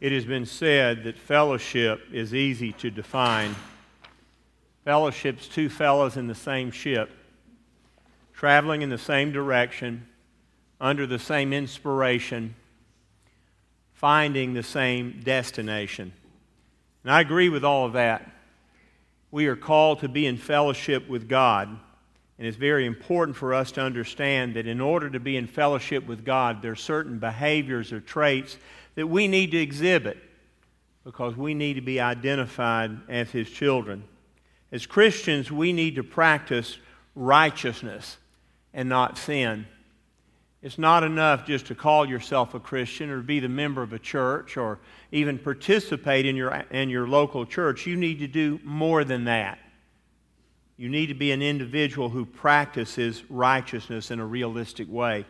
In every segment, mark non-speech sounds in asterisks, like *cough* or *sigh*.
It has been said that fellowship is easy to define. Fellowship's two fellows in the same ship, traveling in the same direction, under the same inspiration, finding the same destination. And I agree with all of that. We are called to be in fellowship with God. And it's very important for us to understand that in order to be in fellowship with God, there are certain behaviors or traits that we need to exhibit because we need to be identified as His children. As Christians, we need to practice righteousness and not sin. It's not enough just to call yourself a Christian or be the member of a church or even participate in your, in your local church. You need to do more than that. You need to be an individual who practices righteousness in a realistic way.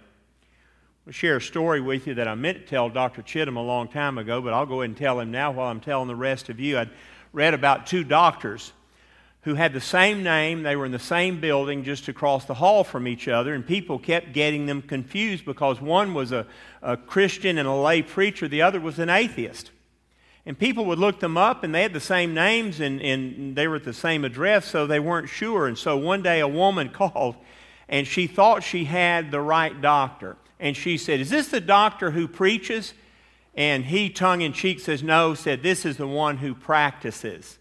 Share a story with you that I meant to tell Dr. Chittum a long time ago, but I'll go ahead and tell him now while I'm telling the rest of you. I'd read about two doctors who had the same name. They were in the same building just across the hall from each other, and people kept getting them confused because one was a, a Christian and a lay preacher, the other was an atheist. And people would look them up, and they had the same names, and, and they were at the same address, so they weren't sure. And so one day a woman *laughs* called, and she thought she had the right doctor and she said, Is this the doctor who preaches? And he, tongue in cheek, says, No, said, This is the one who practices.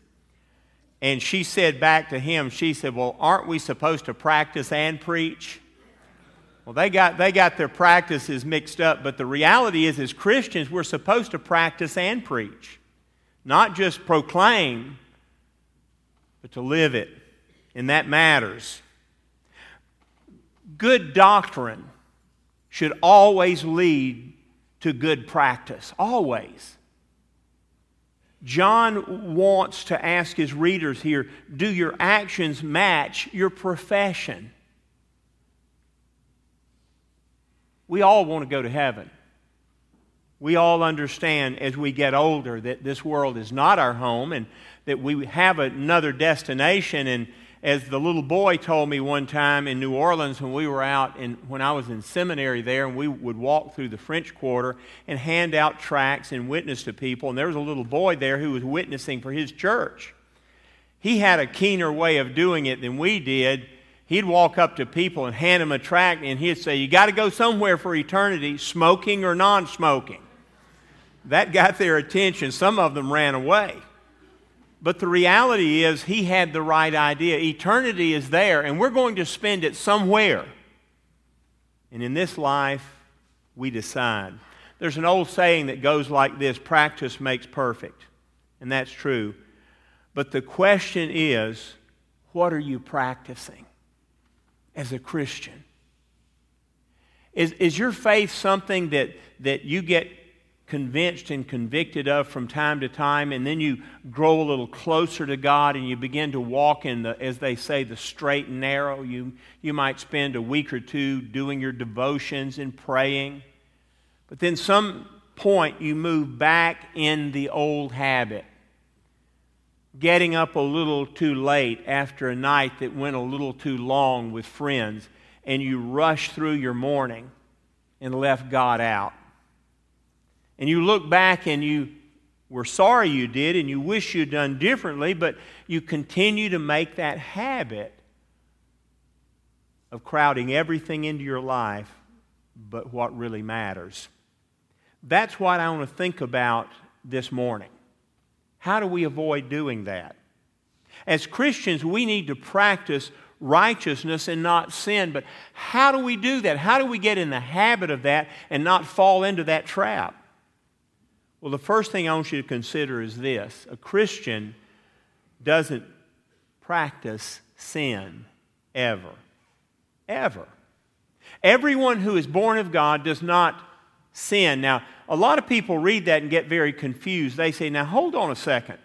And she said back to him, She said, Well, aren't we supposed to practice and preach? Well, they got, they got their practices mixed up, but the reality is, as Christians, we're supposed to practice and preach, not just proclaim, but to live it. And that matters. Good doctrine should always lead to good practice. Always. John wants to ask his readers here do your actions match your profession? We all want to go to heaven. We all understand as we get older that this world is not our home and that we have another destination and as the little boy told me one time in New Orleans when we were out in, when I was in seminary there, and we would walk through the French Quarter and hand out tracts and witness to people. And there was a little boy there who was witnessing for his church. He had a keener way of doing it than we did. He'd walk up to people and hand them a tract, and he'd say, You got to go somewhere for eternity, smoking or non smoking. That got their attention. Some of them ran away. But the reality is, he had the right idea. Eternity is there, and we're going to spend it somewhere. And in this life, we decide. There's an old saying that goes like this practice makes perfect. And that's true. But the question is, what are you practicing as a Christian? Is, is your faith something that, that you get convinced and convicted of from time to time, and then you grow a little closer to God and you begin to walk in the, as they say, the straight and narrow. You, you might spend a week or two doing your devotions and praying, but then some point you move back in the old habit. Getting up a little too late after a night that went a little too long with friends, and you rush through your morning and left God out and you look back and you were sorry you did and you wish you'd done differently, but you continue to make that habit of crowding everything into your life but what really matters. That's what I want to think about this morning. How do we avoid doing that? As Christians, we need to practice righteousness and not sin, but how do we do that? How do we get in the habit of that and not fall into that trap? Well, the first thing I want you to consider is this a Christian doesn't practice sin ever. Ever. Everyone who is born of God does not sin. Now, a lot of people read that and get very confused. They say, now hold on a second.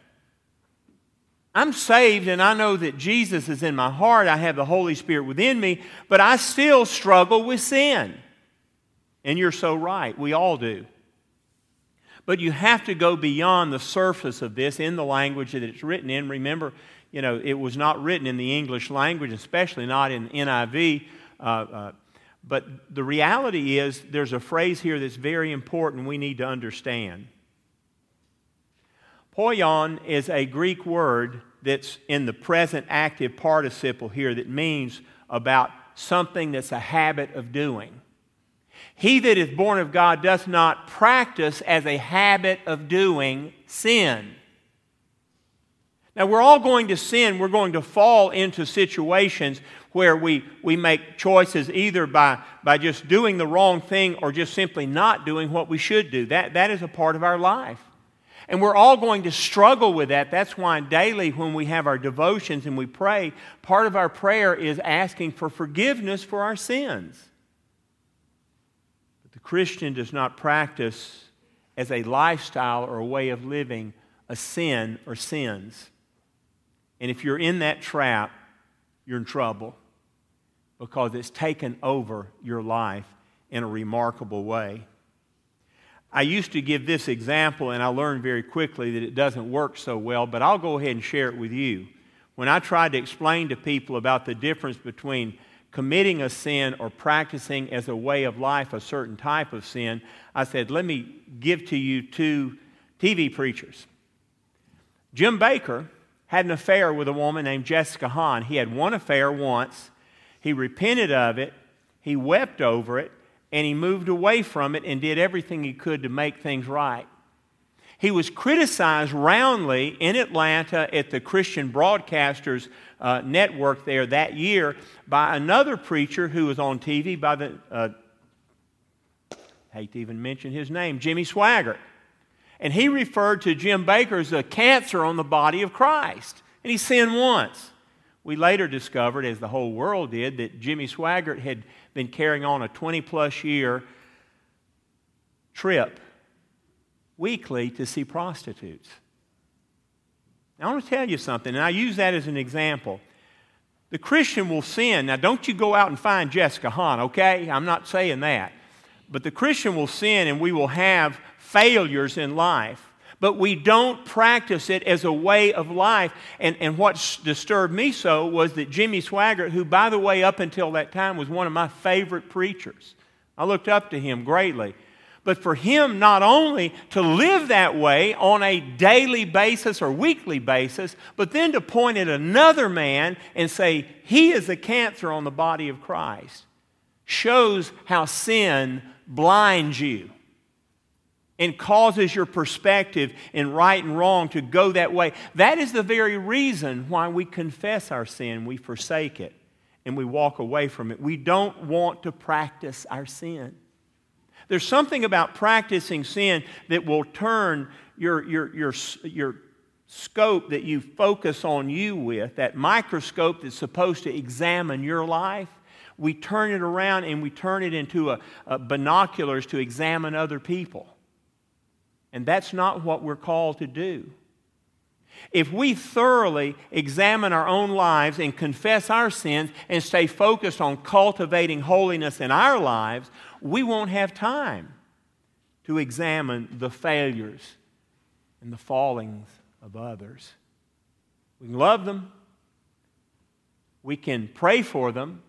I'm saved and I know that Jesus is in my heart. I have the Holy Spirit within me, but I still struggle with sin. And you're so right. We all do. But you have to go beyond the surface of this in the language that it's written in. Remember, you know, it was not written in the English language, especially not in NIV. Uh, uh, but the reality is, there's a phrase here that's very important we need to understand. Poion is a Greek word that's in the present active participle here that means about something that's a habit of doing. He that is born of God does not practice as a habit of doing sin. Now, we're all going to sin. We're going to fall into situations where we, we make choices either by, by just doing the wrong thing or just simply not doing what we should do. That, that is a part of our life. And we're all going to struggle with that. That's why daily, when we have our devotions and we pray, part of our prayer is asking for forgiveness for our sins. Christian does not practice as a lifestyle or a way of living a sin or sins. And if you're in that trap, you're in trouble because it's taken over your life in a remarkable way. I used to give this example, and I learned very quickly that it doesn't work so well, but I'll go ahead and share it with you. When I tried to explain to people about the difference between committing a sin or practicing as a way of life a certain type of sin, I said, let me give to you two TV preachers. Jim Bakker had an affair with a woman named Jessica Hahn. He had one affair once. He repented of it. He wept over it. And he moved away from it and did everything he could to make things right. He was criticized roundly in Atlanta at the Christian Broadcasters uh, Network there that year by another preacher who was on TV by the, uh, hate to even mention his name, Jimmy Swaggart. And he referred to Jim Bakker as a cancer on the body of Christ. And he sinned once. We later discovered, as the whole world did, that Jimmy Swaggart had been carrying on a 20 plus year trip weekly to see prostitutes. Now, I want to tell you something, and I use that as an example. The Christian will sin. Now, don't you go out and find Jessica Hahn, okay? I'm not saying that. But the Christian will sin, and we will have failures in life, but we don't practice it as a way of life. And, and what disturbed me so was that Jimmy Swaggart, who, by the way, up until that time was one of my favorite preachers, I looked up to him greatly. But for him not only to live that way on a daily basis or weekly basis, but then to point at another man and say, he is a cancer on the body of Christ, shows how sin blinds you and causes your perspective in right and wrong to go that way. That is the very reason why we confess our sin, we forsake it, and we walk away from it. We don't want to practice our sin. There's something about practicing sin that will turn your, your, your, your scope that you focus on you with, that microscope that's supposed to examine your life, we turn it around and we turn it into a, a binoculars to examine other people. And that's not what we're called to do. If we thoroughly examine our own lives and confess our sins and stay focused on cultivating holiness in our lives, we won't have time to examine the failures and the fallings of others. We can love them, we can pray for them,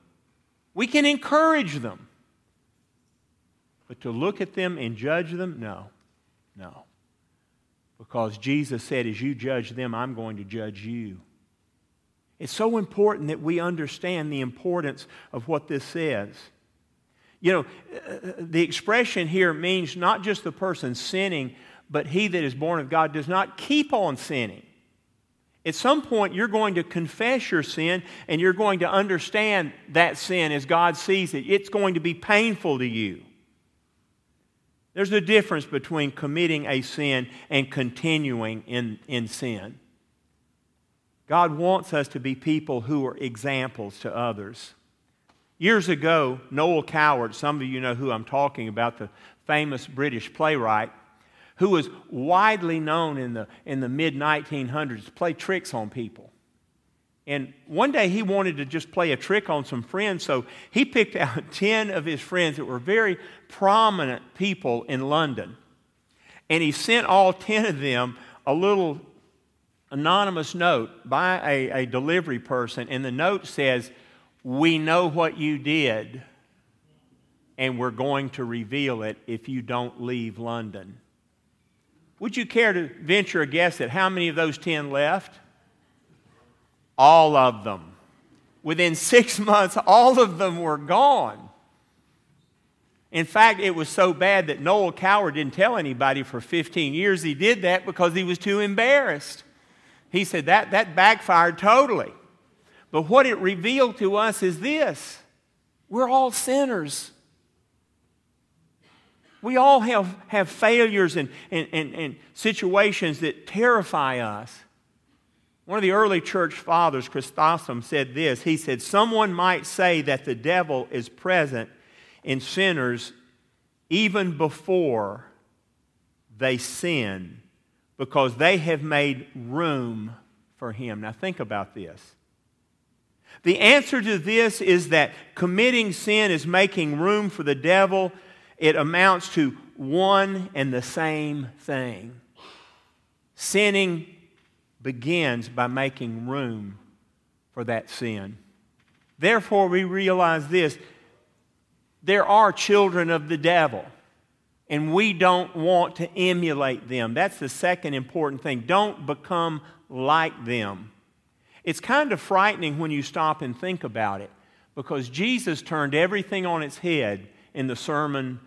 we can encourage them. But to look at them and judge them, no. No. Because Jesus said, as you judge them, I'm going to judge you. It's so important that we understand the importance of what this says. You know, uh, the expression here means not just the person sinning, but he that is born of God does not keep on sinning. At some point, you're going to confess your sin and you're going to understand that sin as God sees it. It's going to be painful to you. There's a difference between committing a sin and continuing in, in sin. God wants us to be people who are examples to others. Years ago, Noel Coward, some of you know who I'm talking about, the famous British playwright, who was widely known in the, in the mid 1900s to play tricks on people. And one day he wanted to just play a trick on some friends, so he picked out *laughs* 10 of his friends that were very prominent people in London. And he sent all 10 of them a little anonymous note by a, a delivery person, and the note says, We know what you did, and we're going to reveal it if you don't leave London. Would you care to venture a guess at how many of those 10 left? All of them. Within six *laughs* months, all of them were gone. In fact, it was so bad that Noel Coward didn't tell anybody for 15 years he did that because he was too embarrassed. He said that, that backfired totally. But what it revealed to us is this we're all sinners. We all have, have failures and, and, and, and situations that terrify us. One of the early church fathers, Chrysostom, said this. He said, Someone might say that the devil is present in sinners even before they sin because they have made room for him. Now, think about this. The answer to this is that committing sin is making room for the devil. It amounts to one and the same thing. Sinning begins by making room for that sin. Therefore, we realize this there are children of the devil, and we don't want to emulate them. That's the second important thing. Don't become like them. It's kind of frightening when you stop and think about it because Jesus turned everything on its head in the Sermon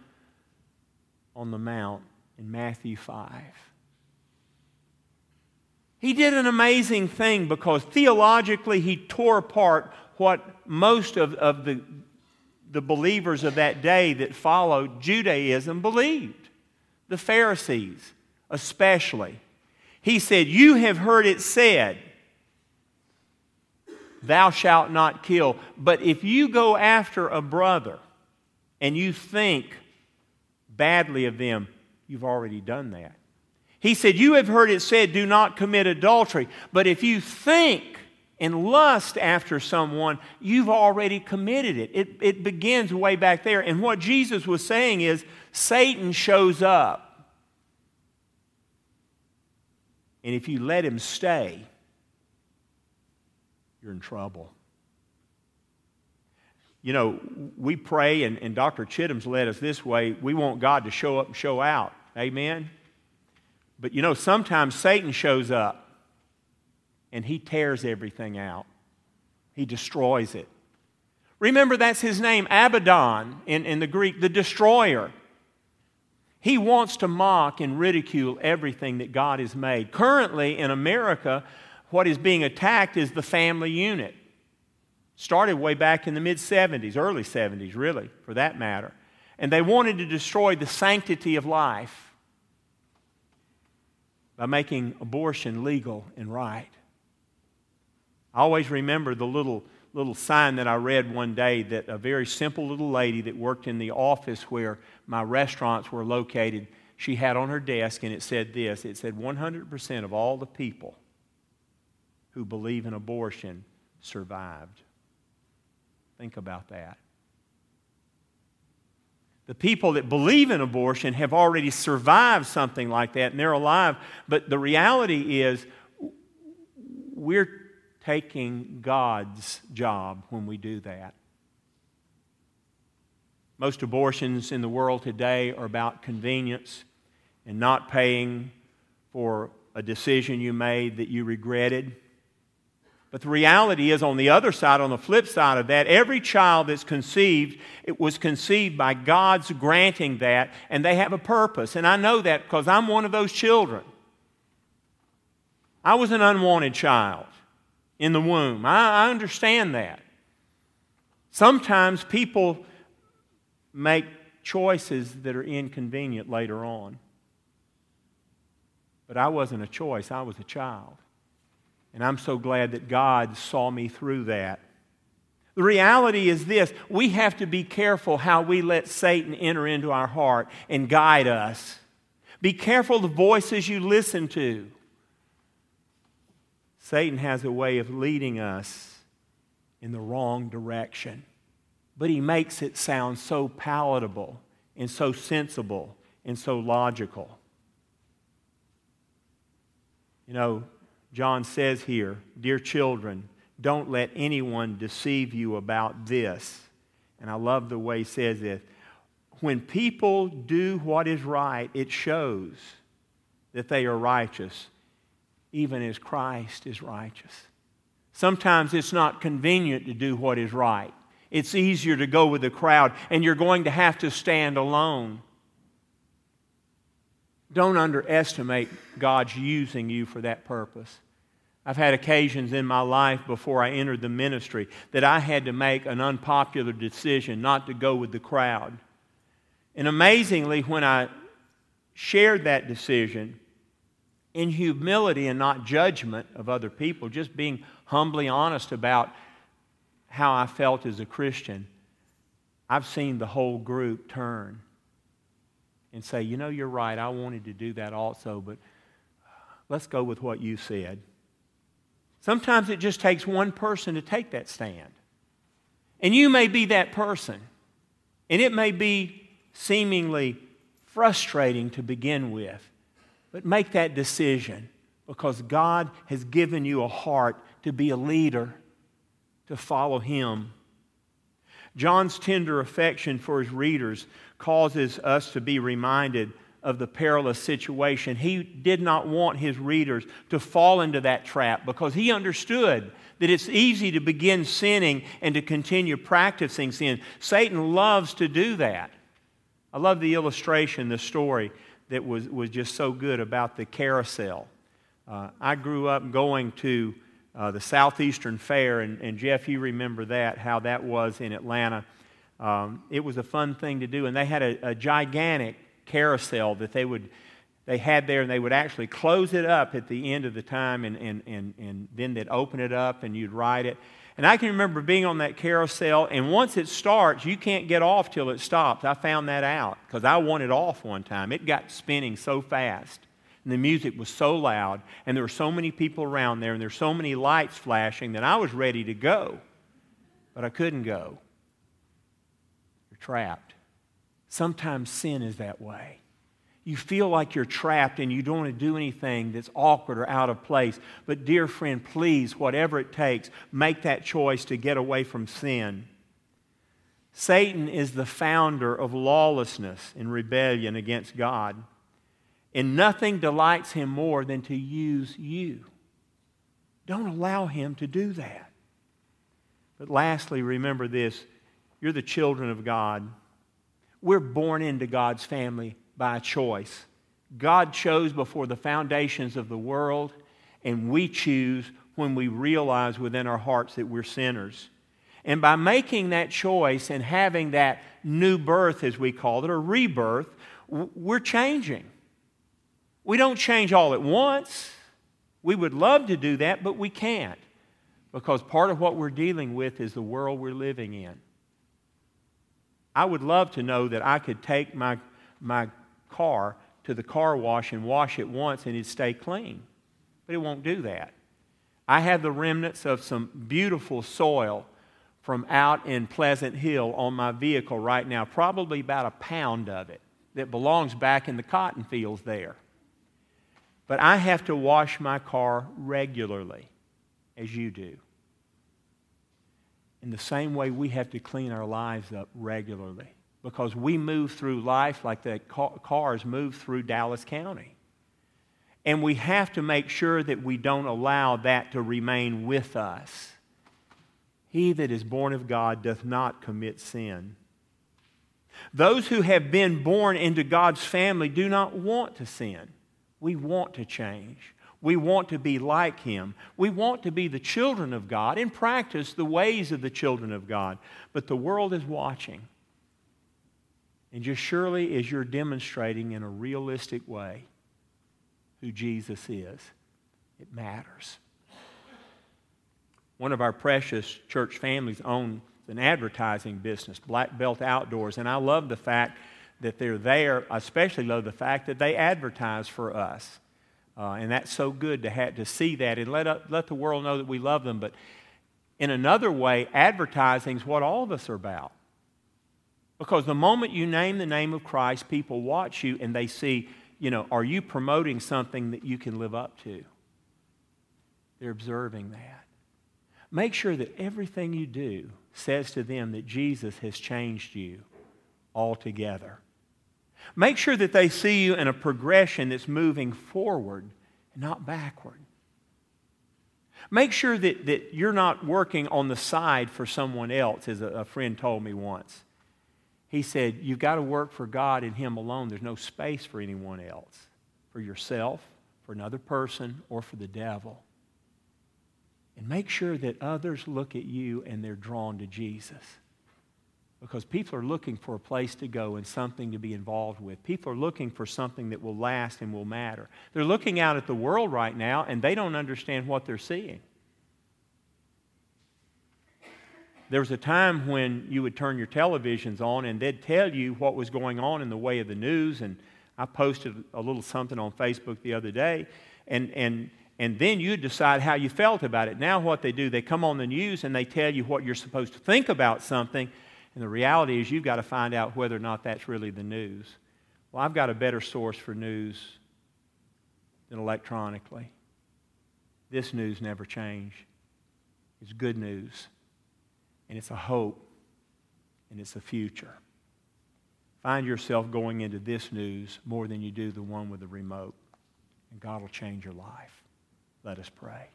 on the Mount in Matthew 5. He did an amazing thing because theologically he tore apart what most of, of the the believers of that day that followed Judaism believed. The Pharisees, especially. He said, You have heard it said, Thou shalt not kill. But if you go after a brother and you think badly of them, you've already done that. He said, You have heard it said, Do not commit adultery. But if you think and lust after someone, you've already committed it. it. It begins way back there. And what Jesus was saying is Satan shows up. And if you let him stay, you're in trouble. You know, we pray, and, and Dr. Chittum's led us this way. We want God to show up and show out. Amen? But you know, sometimes Satan shows up and he tears everything out. He destroys it. Remember, that's his name, Abaddon, in, in the Greek, the destroyer. He wants to mock and ridicule everything that God has made. Currently, in America, what is being attacked is the family unit. Started way back in the mid 70s, early 70s, really, for that matter. And they wanted to destroy the sanctity of life by making abortion legal and right. I always remember the little, little sign that I read one day that a very simple little lady that worked in the office where my restaurants were located, she had on her desk, and it said this it said, 100% of all the people who believe in abortion survived. Think about that. The people that believe in abortion have already survived something like that and they're alive. But the reality is, we're taking God's job when we do that. Most abortions in the world today are about convenience and not paying for a decision you made that you regretted. But the reality is, on the other side, on the flip side of that, every child that's conceived, it was conceived by God's granting that, and they have a purpose. And I know that because I'm one of those children. I was an unwanted child in the womb. I, I understand that. Sometimes people make choices that are inconvenient later on. But I wasn't a choice, I was a child. And I'm so glad that God saw me through that. The reality is this we have to be careful how we let Satan enter into our heart and guide us. Be careful the voices you listen to. Satan has a way of leading us in the wrong direction, but he makes it sound so palatable and so sensible and so logical. You know, John says here, Dear children, don't let anyone deceive you about this. And I love the way he says it. When people do what is right, it shows that they are righteous, even as Christ is righteous. Sometimes it's not convenient to do what is right. It's easier to go with the crowd, and you're going to have to stand alone. Don't underestimate God's using you for that purpose. I've had occasions in my life before I entered the ministry that I had to make an unpopular decision not to go with the crowd. And amazingly, when I shared that decision in humility and not judgment of other people, just being humbly honest about how I felt as a Christian, I've seen the whole group turn and say, you know, you're right. I wanted to do that also, but let's go with what you said. Sometimes it just takes one person to take that stand. And you may be that person. And it may be seemingly frustrating to begin with. But make that decision because God has given you a heart to be a leader, to follow Him. John's tender affection for his readers causes us to be reminded of the perilous situation. He did not want his readers to fall into that trap because he understood that it's easy to begin sinning and to continue practicing sin. Satan loves to do that. I love the illustration, the story that was, was just so good about the carousel. Uh, I grew up going to uh, the Southeastern Fair, and, and Jeff, you remember that, how that was in Atlanta. Um, it was a fun thing to do, and they had a, a gigantic carousel that they would they had there, and they would actually close it up at the end of the time, and, and, and, and then they'd open it up and you'd ride it. And I can remember being on that carousel, and once it starts, you can't get off till it stops. I found that out because I wanted off one time. It got spinning so fast, and the music was so loud, and there were so many people around there, and there were so many lights flashing that I was ready to go, but I couldn't go. Trapped. Sometimes sin is that way. You feel like you're trapped and you don't want to do anything that's awkward or out of place. But, dear friend, please, whatever it takes, make that choice to get away from sin. Satan is the founder of lawlessness and rebellion against God. And nothing delights him more than to use you. Don't allow him to do that. But lastly, remember this you're the children of God. We're born into God's family by choice. God chose before the foundations of the world, and we choose when we realize within our hearts that we're sinners. And by making that choice and having that new birth, as we call it, or rebirth, we're changing. We don't change all at once. We would love to do that, but we can't because part of what we're dealing with is the world we're living in. I would love to know that I could take my, my car to the car wash and wash it once and it'd stay clean. But it won't do that. I have the remnants of some beautiful soil from out in Pleasant Hill on my vehicle right now, probably about a pound of it that belongs back in the cotton fields there. But I have to wash my car regularly, as you do. In the same way, we have to clean our lives up regularly because we move through life like the cars move through Dallas County. And we have to make sure that we don't allow that to remain with us. He that is born of God doth not commit sin. Those who have been born into God's family do not want to sin. We want to change. We want to be like Him. We want to be the children of God and practice the ways of the children of God. But the world is watching. And just surely as you're demonstrating in a realistic way who Jesus is, it matters. One of our precious church families owns an advertising business, Black Belt Outdoors, and I love the fact that they're there. I especially love the fact that they advertise for us. Uh, and that's so good to, have, to see that and let, uh, let the world know that we love them. But in another way, advertising is what all of us are about. Because the moment you name the name of Christ, people watch you and they see, you know, are you promoting something that you can live up to? They're observing that. Make sure that everything you do says to them that Jesus has changed you altogether. Make sure that they see you in a progression that's moving forward and not backward. Make sure that, that you're not working on the side for someone else, as a, a friend told me once. He said, You've got to work for God and Him alone. There's no space for anyone else, for yourself, for another person, or for the devil. And make sure that others look at you and they're drawn to Jesus. Because people are looking for a place to go and something to be involved with. People are looking for something that will last and will matter. They're looking out at the world right now and they don't understand what they're seeing. There was a time when you would turn your televisions on and they'd tell you what was going on in the way of the news. And I posted a little something on Facebook the other day. And, and and then you decide how you felt about it. Now, what they do, they come on the news and they tell you what you're supposed to think about something, and the reality is you've got to find out whether or not that's really the news. Well, I've got a better source for news than electronically. This news never changed. It's good news, and it's a hope, and it's a future. Find yourself going into this news more than you do the one with the remote, and God will change your life. Let us pray.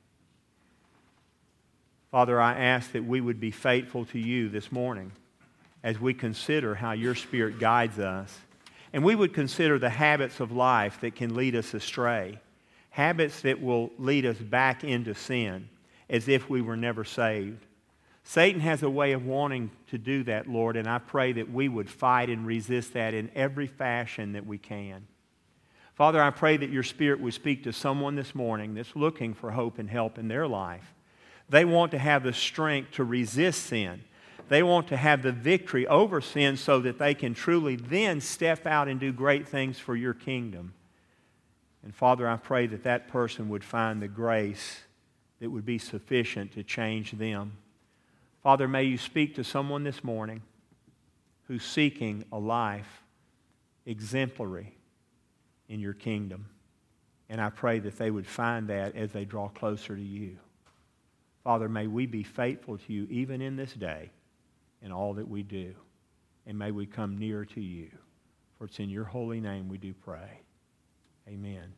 Father, I ask that we would be faithful to you this morning as we consider how your Spirit guides us. And we would consider the habits of life that can lead us astray, habits that will lead us back into sin as if we were never saved. Satan has a way of wanting to do that, Lord, and I pray that we would fight and resist that in every fashion that we can. Father, I pray that your Spirit would speak to someone this morning that's looking for hope and help in their life. They want to have the strength to resist sin. They want to have the victory over sin so that they can truly then step out and do great things for your kingdom. And Father, I pray that that person would find the grace that would be sufficient to change them. Father, may you speak to someone this morning who's seeking a life exemplary in your kingdom. And I pray that they would find that as they draw closer to you. Father, may we be faithful to you even in this day in all that we do. And may we come near to you. For it's in your holy name we do pray. Amen.